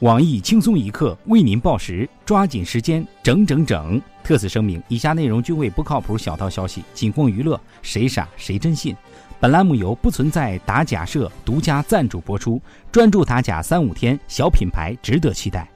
网易轻松一刻为您报时，抓紧时间，整整整。特此声明：以下内容均为不靠谱小道消息，仅供娱乐，谁傻谁真信。本栏目由不存在打假社独家赞助播出，专注打假三五天，小品牌值得期待。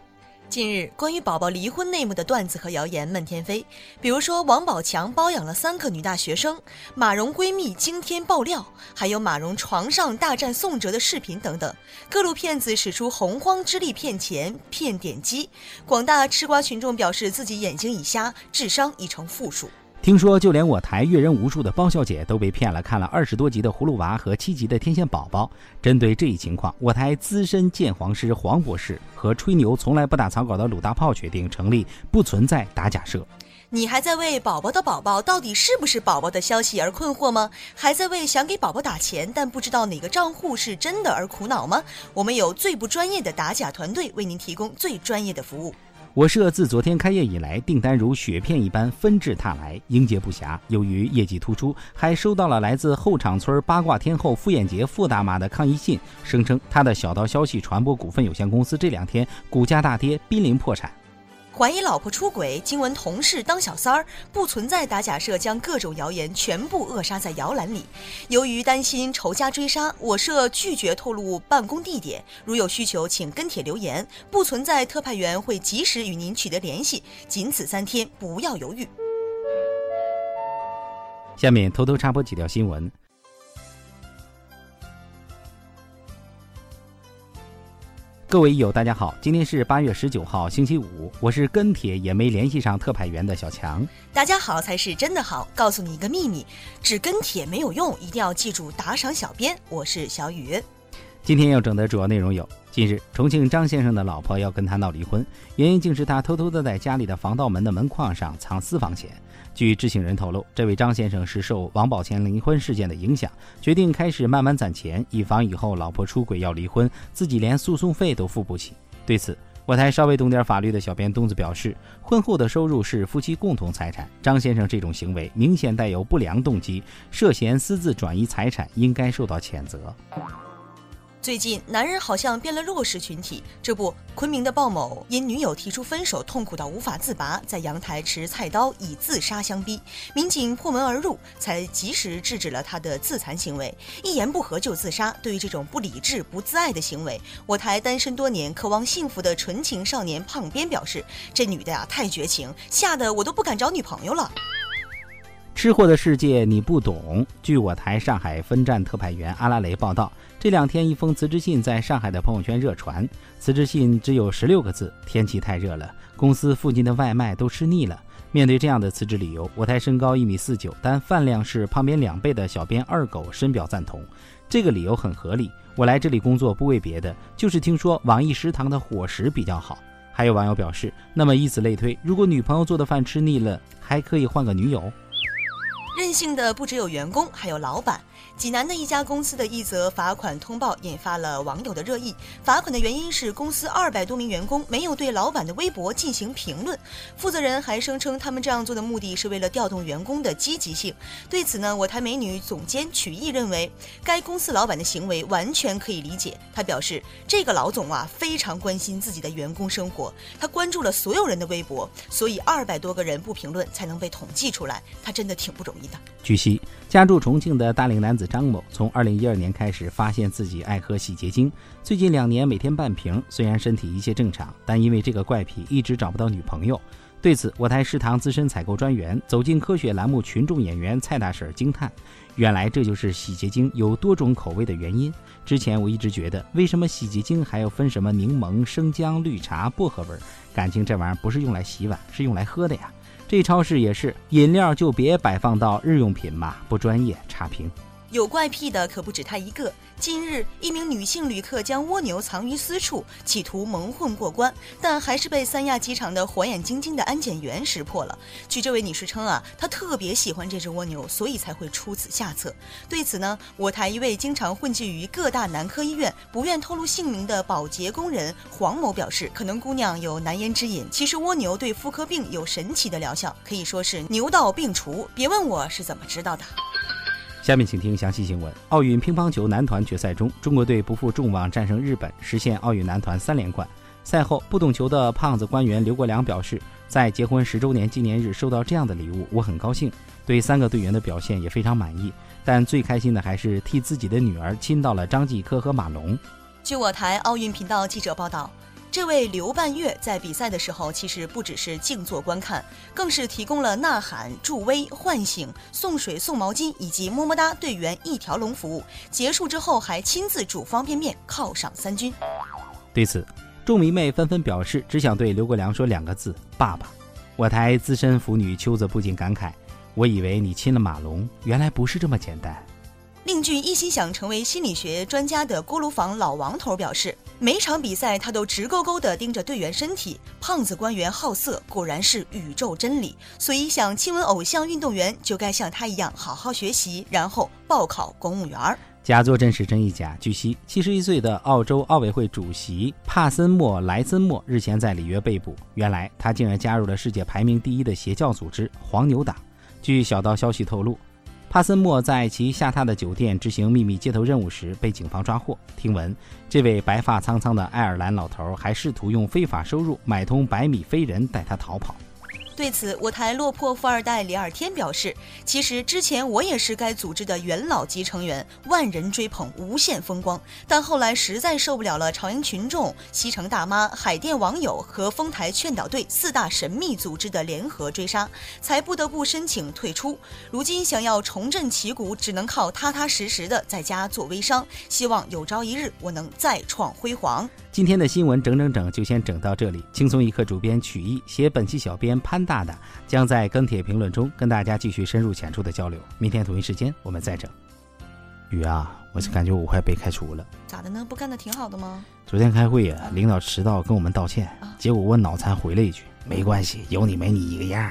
近日，关于宝宝离婚内幕的段子和谣言漫天飞，比如说王宝强包养了三个女大学生，马蓉闺蜜惊天爆料，还有马蓉床上大战宋哲的视频等等。各路骗子使出洪荒之力骗钱骗点击，广大吃瓜群众表示自己眼睛已瞎，智商已成负数。听说，就连我台阅人无数的包小姐都被骗了，看了二十多集的《葫芦娃》和七集的《天线宝宝》。针对这一情况，我台资深鉴黄师黄博士和吹牛从来不打草稿的鲁大炮决定成立“不存在打假社”。你还在为宝宝的宝宝到底是不是宝宝的消息而困惑吗？还在为想给宝宝打钱但不知道哪个账户是真的而苦恼吗？我们有最不专业的打假团队为您提供最专业的服务。我社自昨天开业以来，订单如雪片一般纷至沓来，应接不暇。由于业绩突出，还收到了来自后场村八卦天后傅艳杰傅大妈的抗议信，声称她的小道消息传播股份有限公司这两天股价大跌，濒临破产。怀疑老婆出轨，惊闻同事当小三儿，不存在打假社，将各种谣言全部扼杀在摇篮里。由于担心仇家追杀，我社拒绝透露办公地点。如有需求，请跟帖留言，不存在特派员会及时与您取得联系。仅此三天，不要犹豫。下面偷偷插播几条新闻。各位友，大家好，今天是八月十九号，星期五，我是跟帖也没联系上特派员的小强。大家好才是真的好，告诉你一个秘密，只跟帖没有用，一定要记住打赏小编。我是小雨。今天要整的主要内容有：近日，重庆张先生的老婆要跟他闹离婚，原因竟是他偷偷的在家里的防盗门的门框上藏私房钱。据知情人透露，这位张先生是受王宝强离婚事件的影响，决定开始慢慢攒钱，以防以后老婆出轨要离婚，自己连诉讼费都付不起。对此，我台稍微懂点法律的小编东子表示，婚后的收入是夫妻共同财产，张先生这种行为明显带有不良动机，涉嫌私自转移财产，应该受到谴责。最近，男人好像变了弱势群体。这不，昆明的鲍某因女友提出分手，痛苦到无法自拔，在阳台持菜刀以自杀相逼。民警破门而入，才及时制止了他的自残行为。一言不合就自杀，对于这种不理智、不自爱的行为，我台单身多年、渴望幸福的纯情少年胖边表示：“这女的呀，太绝情，吓得我都不敢找女朋友了。”吃货的世界你不懂。据我台上海分站特派员阿拉雷报道，这两天一封辞职信在上海的朋友圈热传。辞职信只有十六个字：天气太热了，公司附近的外卖都吃腻了。面对这样的辞职理由，我台身高一米四九，但饭量是旁边两倍的小编二狗深表赞同。这个理由很合理。我来这里工作不为别的，就是听说网易食堂的伙食比较好。还有网友表示，那么以此类推，如果女朋友做的饭吃腻了，还可以换个女友。任性的不只有员工，还有老板。济南的一家公司的一则罚款通报引发了网友的热议。罚款的原因是公司二百多名员工没有对老板的微博进行评论。负责人还声称，他们这样做的目的是为了调动员工的积极性。对此呢，我台美女总监曲艺认为，该公司老板的行为完全可以理解。他表示，这个老总啊非常关心自己的员工生活，他关注了所有人的微博，所以二百多个人不评论才能被统计出来。他真的挺不容易。据悉，家住重庆的大龄男子。张某从二零一二年开始发现自己爱喝洗洁精，最近两年每天半瓶。虽然身体一切正常，但因为这个怪癖，一直找不到女朋友。对此，我台食堂资深采购专员、走进科学栏目群众演员蔡大婶惊叹：“原来这就是洗洁精有多种口味的原因。之前我一直觉得，为什么洗洁精还要分什么柠檬、生姜、绿茶、薄荷味？感情这玩意儿不是用来洗碗，是用来喝的呀。这超市也是，饮料就别摆放到日用品嘛，不专业，差评。”有怪癖的可不止他一个。近日，一名女性旅客将蜗牛藏于私处，企图蒙混过关，但还是被三亚机场的火眼金睛的安检员识破了。据这位女士称啊，她特别喜欢这只蜗牛，所以才会出此下策。对此呢，我台一位经常混迹于各大男科医院、不愿透露姓名的保洁工人黄某表示，可能姑娘有难言之隐。其实蜗牛对妇科病有神奇的疗效，可以说是牛到病除。别问我是怎么知道的。下面请听详细新闻。奥运乒乓球男团决赛中，中国队不负众望战胜日本，实现奥运男团三连冠。赛后，不懂球的胖子官员刘国梁表示，在结婚十周年纪念日收到这样的礼物，我很高兴，对三个队员的表现也非常满意。但最开心的还是替自己的女儿亲到了张继科和马龙。据我台奥运频道记者报道。这位刘半月在比赛的时候，其实不只是静坐观看，更是提供了呐喊、助威、唤醒、送水、送毛巾以及么么哒队员一条龙服务。结束之后，还亲自煮方便面犒赏三军。对此，众迷妹纷纷表示，只想对刘国梁说两个字：爸爸。我台资深腐女秋子不禁感慨：“我以为你亲了马龙，原来不是这么简单。”另据一心想成为心理学专家的锅炉房老王头表示，每场比赛他都直勾勾地盯着队员身体。胖子官员好色，果然是宇宙真理。所以想亲吻偶像运动员，就该像他一样好好学习，然后报考公务员。假作真是真亦假。据悉，七十一岁的澳洲奥委会主席帕森莫莱森莫日前在里约被捕，原来他竟然加入了世界排名第一的邪教组织黄牛党。据小道消息透露。帕森莫在其下榻的酒店执行秘密接头任务时被警方抓获。听闻，这位白发苍苍的爱尔兰老头还试图用非法收入买通百米飞人带他逃跑。对此，我台落魄富二代李尔天表示：“其实之前我也是该组织的元老级成员，万人追捧，无限风光。但后来实在受不了了，朝阳群众、西城大妈、海淀网友和丰台劝导队四大神秘组织的联合追杀，才不得不申请退出。如今想要重振旗鼓，只能靠踏踏实实的在家做微商。希望有朝一日我能再创辉煌。”今天的新闻整整整就先整到这里。轻松一刻主编曲艺写本期小编潘大大将在跟帖评论中跟大家继续深入浅出的交流。明天同一时间我们再整。雨啊，我是感觉我快被开除了。咋的呢？不干的挺好的吗？昨天开会呀，领导迟到跟我们道歉，结果我脑残回了一句：没关系，有你没你一个样。